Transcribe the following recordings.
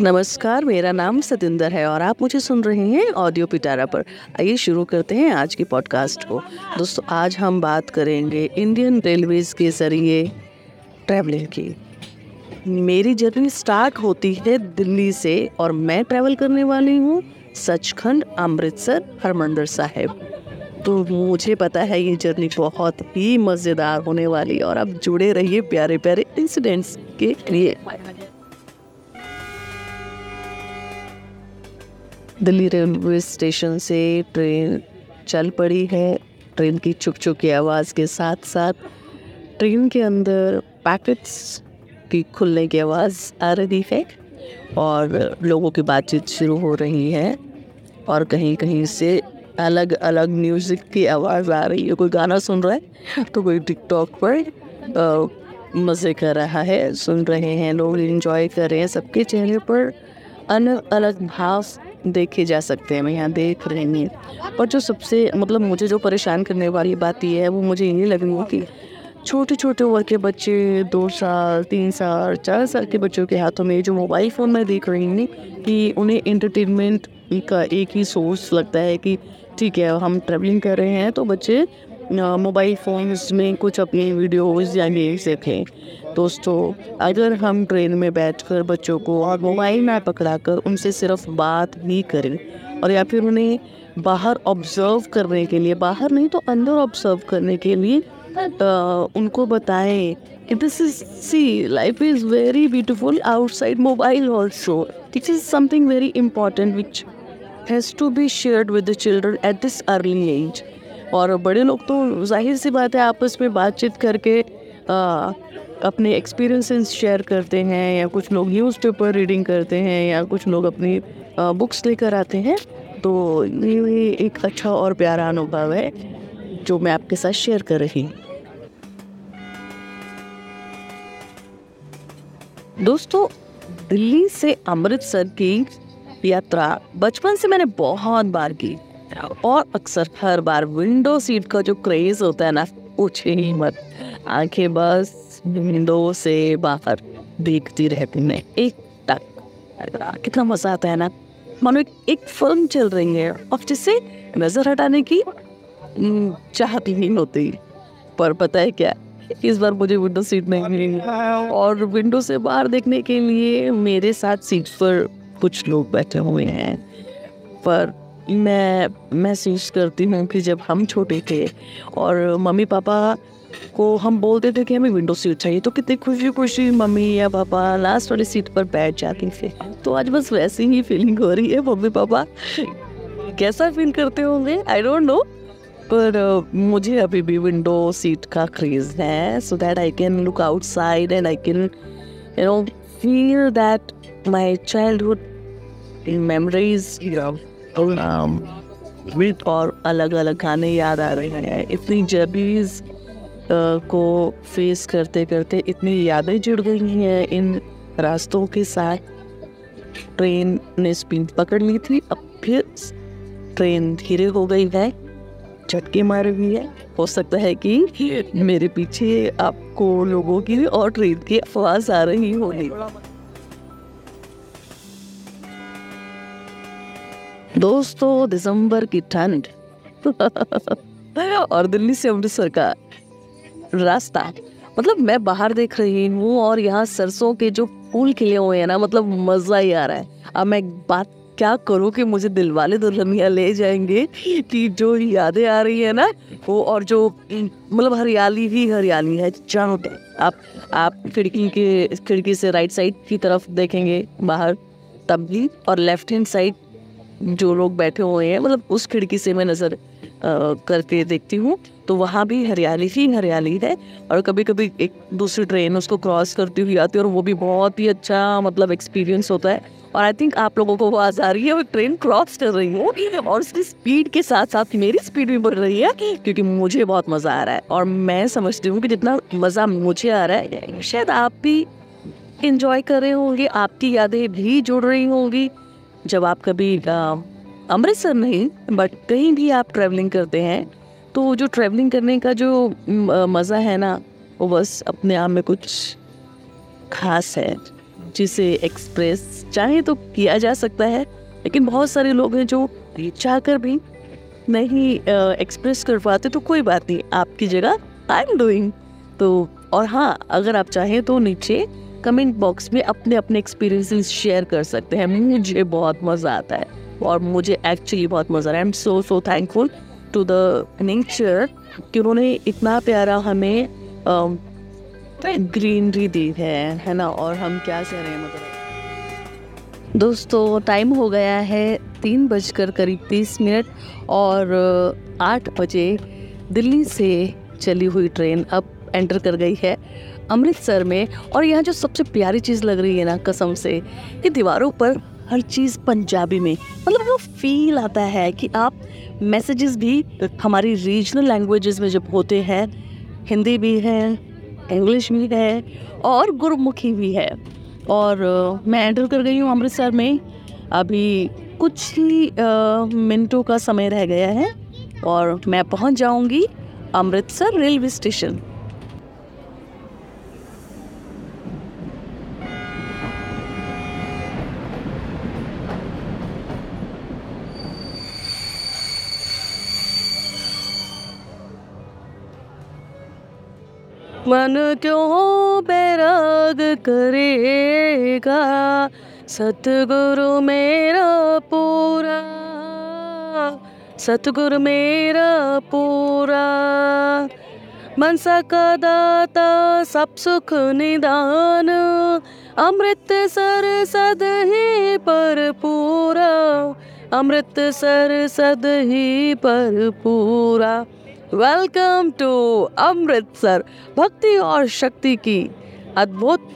नमस्कार, मेरा नाम सतिंदर है और आप मुझे सुन रहे हैं ऑडियो पिटारा पर। आइए शुरू करते हैं आज की पॉडकास्ट को। दोस्तों, आज हम बात करेंगे इंडियन रेलवेज़ के ज़रिए ट्रैवलिंग की। मेरी जर्नी स्टार्ट होती है दिल्ली से और मैं ट्रैवल करने वाली हूँ सचखंड अमृतसर हरमंदर साहिब। तो मुझे पता है ये जर्नी बहुत ही मज़ेदार होने वाली और आप जुड़े रहिए प्यारे प्यारे इंसिडेंट्स के लिए। दिल्ली रेलवे स्टेशन से ट्रेन चल पड़ी है। ट्रेन की चुक चुक की आवाज़ के साथ साथ ट्रेन के अंदर पैकेट्स की खुलने की आवाज़ आ रही है और लोगों की बातचीत शुरू हो रही है और कहीं कहीं से अलग अलग म्यूज़िक की आवाज़ आ रही है। कोई गाना सुन रहा है तो कोई टिकटॉक पर मज़े कर रहा है, सुन रहे हैं, लोग इन्जॉय कर रहे हैं सबके चेहरे पर। अलग अलग भाव देखे जा सकते हैं, मैं यहाँ देख रही हूँ। पर जो सबसे मतलब मुझे जो परेशान करने वाली बात ये है, वो मुझे ये लग रही है कि छोटे छोटे उम्र के बच्चे, दो साल, तीन साल, चार साल के बच्चों के हाथों में जो मोबाइल फ़ोन में देख रही हूँ कि उन्हें इंटरटेनमेंट का एक ही सोर्स लगता है कि, ठीक है, हम ट्रैवलिंग कर रहे हैं तो बच्चे मोबाइल फ़ोन्स में कुछ अपनी वीडियोज़ या गेम्स देखें। दोस्तों, अगर हम ट्रेन में बैठकर बच्चों को और मोबाइल ना पकड़ा कर उनसे सिर्फ़ बात ही करें और या फिर उन्हें बाहर ऑब्ज़र्व करने के लिए, बाहर नहीं तो अंदर ऑब्ज़र्व करने के लिए उनको बताएँ कि this is see life is very beautiful outside mobile also this is something very important which has to be shared with the children at this early age और बड़े लोग तो ज़ाहिर सी बात है आपस में बातचीत करके आ, अपने एक्सपीरियंसेस शेयर करते हैं या कुछ लोग न्यूज़पेपर रीडिंग करते हैं या कुछ लोग अपनी आ, बुक्स लेकर आते हैं तो ये एक अच्छा और प्यारा अनुभव है जो मैं आपके साथ शेयर कर रही हूँ। दोस्तों दिल्ली से अमृतसर की यात्रा बचपन से मैंने बहुत बार की। और अक्सर हर बार विंडो सीट का जो क्रेज होता है ना पूछे ही मत। आँखें बस विंडो से बाहर देखती रहती मैं एक टक कितना मज़ा आता है ना। मानो एक, एक फ़िल्म चल रही है और जिससे नज़र हटाने की चाहती नहीं होती। पर पता है क्या इस बार मुझे विंडो सीट नहीं मिली। और विंडो से बाहर देखने के लिए मेरे साथ सीट पर कुछ लोग बैठे हुए हैं। पर मैं महसूस करती हूँ कि जब हम छोटे थे और मम्मी पापा को हम बोलते थे कि हमें विंडो सीट चाहिए तो कितनी खुशी खुशी मम्मी या पापा लास्ट वाली सीट पर बैठ जाती थे। तो आज बस वैसी ही फीलिंग हो रही है मम्मी पापा। कैसा फील करते होंगे? आई डोंट नो पर uh, मुझे अभी भी विंडो सीट का क्रेज है so that I can look outside and I can you know feel that my childhood memories और अलग अलग गाने याद आ रहे हैं। इतनी जर्नीज को फेस करते करते इतनी यादें जुड़ गई हैं इन रास्तों के साथ। ट्रेन ने स्पीड पकड़ ली थी, अब फिर ट्रेन धीरे हो गई है, झटके मार रही है। हो सकता है कि मेरे पीछे आपको लोगों की और ट्रेन की आवाज़ आ रही होगी। दोस्तों, दिसंबर की ठंड। और दिल्ली से अमृतसर का रास्ता। मतलब मैं बाहर देख रही हूँ और यहाँ सरसों के जो फूल खिले हुए हैं ना मतलब मज़ा ही आ रहा है। अब मैं बात क्या करूँ कि मुझे दिल वाले दुल्हनिया ले जाएँगे कि जो यादें आ रही है ना, वो और जो मतलब हरियाली ही हरियाली है, चारों आप आप खिड़की के, खिड़की से राइट साइड की तरफ़ देखेंगे बाहर, तब भी, और लेफ़्ट हैंड साइड जो लोग बैठे हुए हैं मतलब उस खिड़की से मैं नज़र करके देखती हूँ तो वहाँ भी हरियाली ही हरियाली है और कभी कभी एक दूसरी ट्रेन उसको क्रॉस करती हुई आती है और वो भी बहुत ही अच्छा मतलब एक्सपीरियंस होता है। और आई थिंक आप लोगों को आवाज़ आ रही है, वो ट्रेन क्रॉस कर रही हूँ और उसकी स्पीड के साथ साथ मेरी स्पीड भी बढ़ रही है, क्योंकि मुझे बहुत मज़ा आ रहा है। और मैं समझती हूँ कि जितना मज़ा मुझे आ रहा है, शायद आप भी इंजॉय कर रहे होंगे, आपकी यादें भी जुड़ रही होंगी। जब आप कभी अमृतसर नहीं बट कहीं भी आप ट्रैवलिंग करते हैं तो जो ट्रैवलिंग करने का जो मज़ा है ना, वो बस अपने आप में कुछ खास है, जिसे एक्सप्रेस चाहे तो किया जा सकता है, लेकिन बहुत सारे लोग हैं जो चाहकर भी नहीं एक्सप्रेस कर पाते तो कोई बात नहीं, आपकी जगह आई एम डूइंग तो और हाँ अगर आप चाहें तो नीचे कमेंट बॉक्स में अपने अपने एक्सपीरियंसेस शेयर कर सकते हैं। मुझे बहुत मज़ा आता है और मुझे एक्चुअली बहुत मज़ा I am so so thankful to the nature कि उन्होंने इतना प्यारा हमें ग्रीनरी दी है है ना? और हम क्या कह रहे हैं मतलब? दोस्तों टाइम हो गया है तीन बजकर करीब तीस मिनट और, आठ बजे दिल्ली से चली हुई ट्रेन अब एंटर कर गई है। अमृतसर में और यहाँ जो सबसे प्यारी चीज़ लग रही है ना कसम से, कि दीवारों पर हर चीज़ पंजाबी में। मतलब वो फील आता है कि आप मैसेजेस भी हमारी रीजनल लैंग्वेजेस में जब होते हैं, हिंदी भी है इंग्लिश भी है और गुरमुखी भी है। और मैं एंटर कर गई हूँ अमृतसर में। अभी कुछ ही मिनटों का समय रह गया है और मैं पहुँच जाऊँगी अमृतसर रेलवे स्टेशन। मन क्यों बैराग करेगा? सतगुरु मेरा पूरा, सतगुरु मेरा पूरा। मनसा का दाता, सब सुख निदान, अमृत सर सद ही पर पूरा। अमृत सर सद ही पर पूरा। वेलकम टू अमृतसर भक्ति और शक्ति की अद्भुत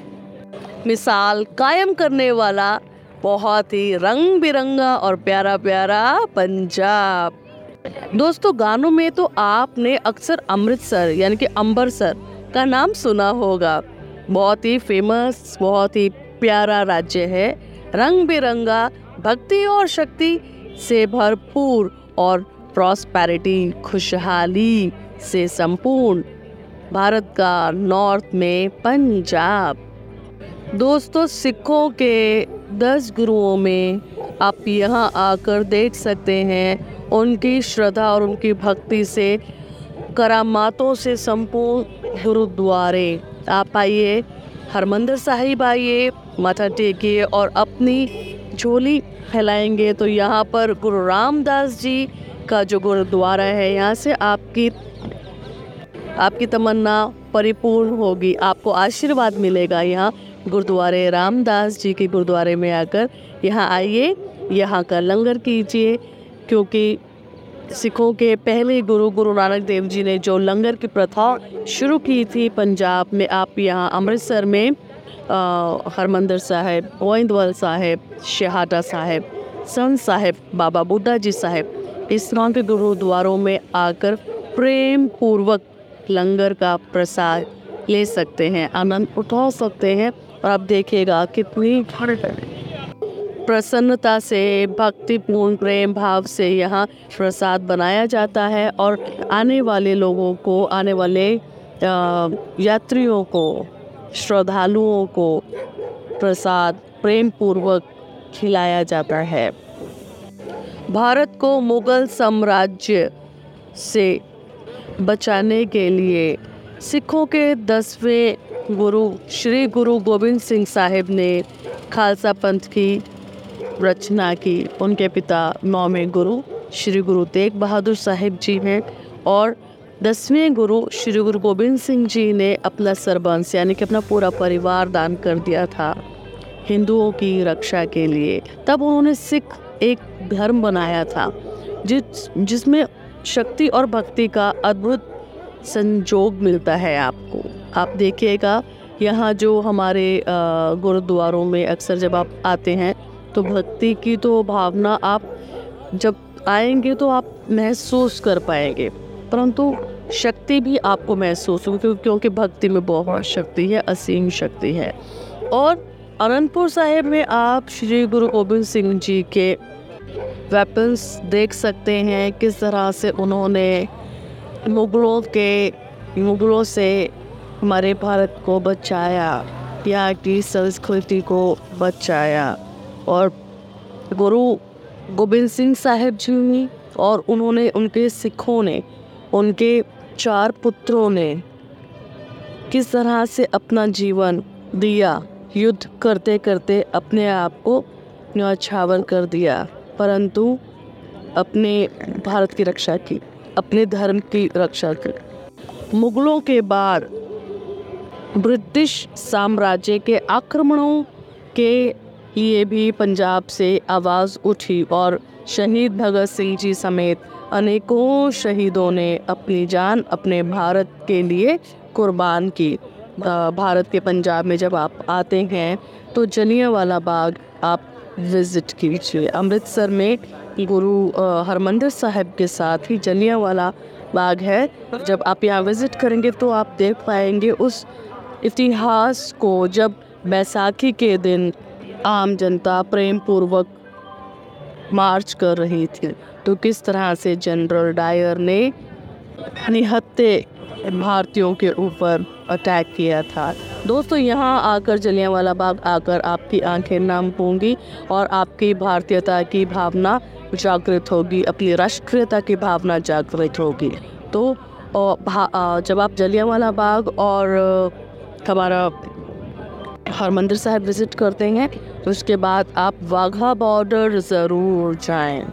मिसाल कायम करने वाला बहुत ही रंग बिरंगा और प्यारा प्यारा पंजाब। दोस्तों, गानों में तो आपने अक्सर अमृतसर, यानी कि अम्बरसर का नाम सुना होगा। बहुत ही फ़ेमस बहुत ही प्यारा राज्य है। रंग बिरंगा भक्ति और शक्ति से भरपूर और प्रॉस्पेरिटी खुशहाली से संपूर्ण। भारत का नॉर्थ में पंजाब। दोस्तों, सिखों के दस गुरुओं में आप यहाँ आकर देख सकते हैं, उनकी श्रद्धा और उनकी भक्ति से, करामातों से संपूर्ण गुरुद्वारे। आप आइए, हरमंदिर साहिब आइए, माथा टेकिए और अपनी झोली फैलाएँगे। तो यहाँ पर गुरु रामदास जी का जो गुरुद्वारा है, यहाँ से आपकी आपकी तमन्ना परिपूर्ण होगी, आपको आशीर्वाद मिलेगा यहाँ। गुरुद्वारे रामदास जी के गुरुद्वारे में आकर यहाँ आइए, यहाँ का लंगर कीजिए, क्योंकि सिखों के पहले गुरु गुरु नानक देव जी ने जो लंगर की प्रथा शुरू की थी पंजाब में, आप यहाँ अमृतसर में हरमंदर साहिब गोइंदवाल साहिब, शहाटा साहिब सन साहिब, बाबा बुद्धा जी साहिब इस तरह के गुरुद्वारों में आकर प्रेम पूर्वक लंगर का प्रसाद ले सकते हैं। आनंद उठा सकते हैं और आप देखिएगा कितनी प्रसन्नता से, भक्तिपूर्ण प्रेम भाव से यहाँ प्रसाद बनाया जाता है और आने वाले लोगों को, आने वाले यात्रियों को, श्रद्धालुओं को प्रसाद प्रेम पूर्वक खिलाया जाता है। भारत को मुग़ल साम्राज्य से बचाने के लिए सिखों के दसवें गुरु, श्री गुरु गोविंद सिंह साहिब ने खालसा पंथ की रचना की। उनके पिता नौवें गुरु, श्री गुरु तेग बहादुर साहिब जी हैं और दसवें गुरु, श्री गुरु गोविंद सिंह जी ने अपना सरबंस यानी कि अपना पूरा परिवार दान कर दिया था हिंदुओं की रक्षा के लिए। तब उन्होंने सिख एक धर्म बनाया था, जिस, जिसमें शक्ति और भक्ति का अद्भुत संजोग मिलता है आपको। आप देखिएगा, यहाँ जो हमारे गुरुद्वारों में अक्सर जब आप आते हैं तो भक्ति की तो भावना आप, जब आएँगे तो आप महसूस कर पाएँगे, परंतु शक्ति भी आपको महसूस होगी, क्योंकि भक्ति में बहुत शक्ति है, असीम शक्ति है। और अनंतपुर साहिब में आप श्री गुरु गोबिंद सिंह जी के वेपन्स देख सकते हैं, किस तरह से उन्होंने मुग़लों के, मुग़लों से हमारे भारत को बचाया यहाँ की संस्कृति को बचाया और गुरु गोबिंद सिंह साहिब जी ने और उन्होंने उनके सिखों ने, उनके चार पुत्रों ने किस तरह से अपना जीवन दिया। युद्ध करते करते अपने आप को न्यौछावर कर दिया, परंतु अपने भारत की रक्षा की, अपने धर्म की रक्षा की। मुगलों के बाद ब्रिटिश साम्राज्य के आक्रमणों के लिए भी पंजाब से आवाज़ उठी और शहीद भगत सिंह जी समेत अनेकों शहीदों ने अपनी जान अपने भारत के लिए कुर्बान की। भारत के पंजाब में जब आप आते हैं तो जलियांवाला बाग आप विज़िट कीजिए। अमृतसर में गुरु हरमंदिर साहिब के साथ ही जलियांवाला बाग है। जब आप यहाँ विज़िट करेंगे तो आप देख पाएँगे उस इतिहास को, जब बैसाखी के दिन आम जनता प्रेम पूर्वक मार्च कर रही थी। तो किस तरह से जनरल डायर ने निहत्ते भारतीयों के ऊपर अटैक किया था। दोस्तों, यहाँ आकर जलियांवाला बाग आकर आपकी आँखें नम होंगी और आपकी भारतीयता की भावना जागृत होगी, अपनी राष्ट्रीयता की भावना जागृत होगी। तो जब आप जलियांवाला बाग और हमारा हरमंदिर साहब विज़िट करते हैं तो उसके बाद आप वाघा बॉर्डर ज़रूर जाएँ।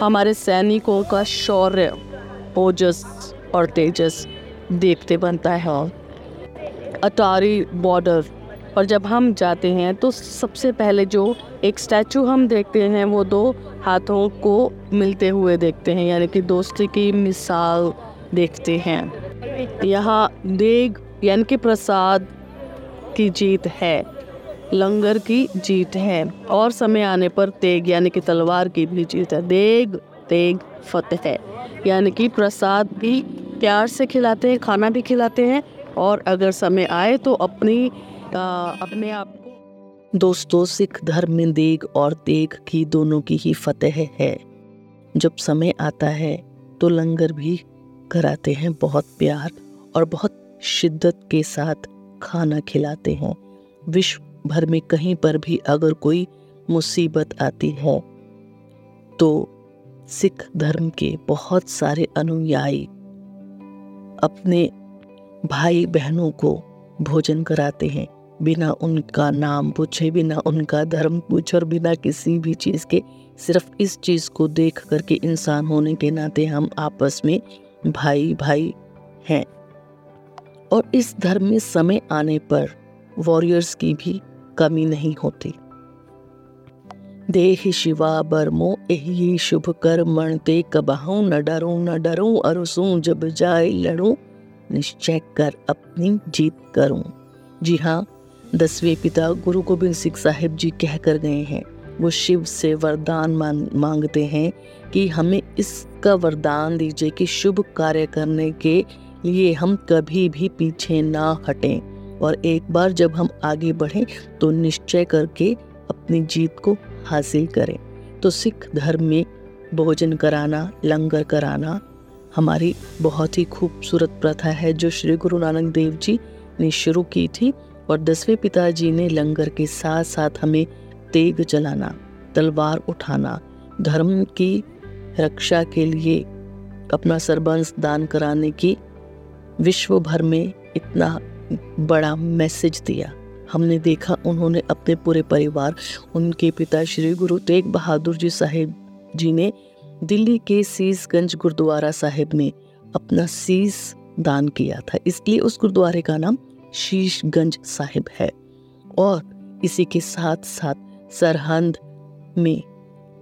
हमारे सैनिकों का शौर्य, ओजस और तेजस देखते बनता है और अटारी बॉर्डर। और जब हम जाते हैं तो सबसे पहले जो एक स्टैचू हम देखते हैं, वो दो हाथों को मिलते हुए देखते हैं, यानी कि दोस्ती की मिसाल देखते हैं। यहाँ देग, यानी कि प्रसाद की जीत है, लंगर की जीत है, और समय आने पर तेग, यानी कि तलवार की भी जीत है। देग, तेग फतेह, यानी कि प्रसाद भी प्यार से खिलाते हैं खाना भी खिलाते हैं और अगर समय आए तो अपनी आ, अपने आप दोस्तों सिख धर्म में देग और तेग की दोनों की ही फतेह है। जब समय आता है तो लंगर भी कराते हैं बहुत प्यार और बहुत शिद्दत के साथ खाना खिलाते हैं। विश्व भर में कहीं पर भी अगर कोई मुसीबत आती है तो सिख धर्म के बहुत सारे अनुयायी अपने भाई बहनों को भोजन कराते हैं। बिना उनका नाम पूछे, बिना उनका धर्म पूछे और बिना किसी भी चीज़ के सिर्फ़ इस चीज़ को देख करके इंसान होने के नाते हम आपस में भाई भाई हैं। और इस धर्म में समय आने पर वॉरियर्स की भी कमी नहीं होती। देह शिवा बरमो यही शुभ कर मणते कबहू, न डरू न डरू, अरसू, जब जाए लड़ू, निश्चय कर अपनी जीत करूँ। जी हाँ दसवें पिता गुरु गोबिंद सिंह साहिब जी कह कर गए हैं, वो शिव से वरदान मांगते हैं कि हमें इसका वरदान दीजिए कि शुभ कार्य करने के लिए हम कभी भी पीछे ना हटें और एक बार जब हम आगे बढ़ें तो निश्चय करके अपनी जीत को हासिल करें। तो सिख धर्म में भोजन कराना, लंगर कराना हमारी बहुत ही खूबसूरत प्रथा है, जो श्री गुरु नानक देव जी ने शुरू की थी और दसवें पिताजी ने लंगर के साथ साथ हमें तेग जलाना, तलवार उठाना, धर्म की रक्षा के लिए अपना सरबंस दान कराने की विश्व भर में इतना बड़ा मैसेज दिया। हमने देखा उन्होंने अपने पूरे परिवार, उनके पिता श्री गुरु तेग बहादुर जी साहिब जी ने दिल्ली के सीसगंज गुरुद्वारा साहिब में अपना सीस दान किया था। इसलिए उस गुरुद्वारे का नाम शीशगंज साहिब है और इसी के साथ साथ सरहंद में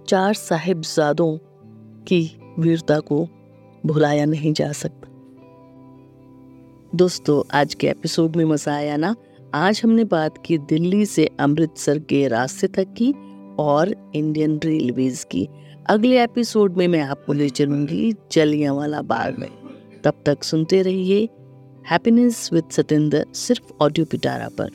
चार साहिबजादों की वीरता को भुलाया नहीं जा सकता। दोस्तों, आज के एपिसोड में मज़ा आया ना? आज हमने बात की दिल्ली से अमृतसर के रास्ते तक की और इंडियन रेलवेज की। अगले एपिसोड में मैं आपको ले चलूँगी जलियांवाला बाग में। तब तक सुनते रहिए हैप्पीनेस विद सतेंद्र सिर्फ़ ऑडियो पिटारा पर।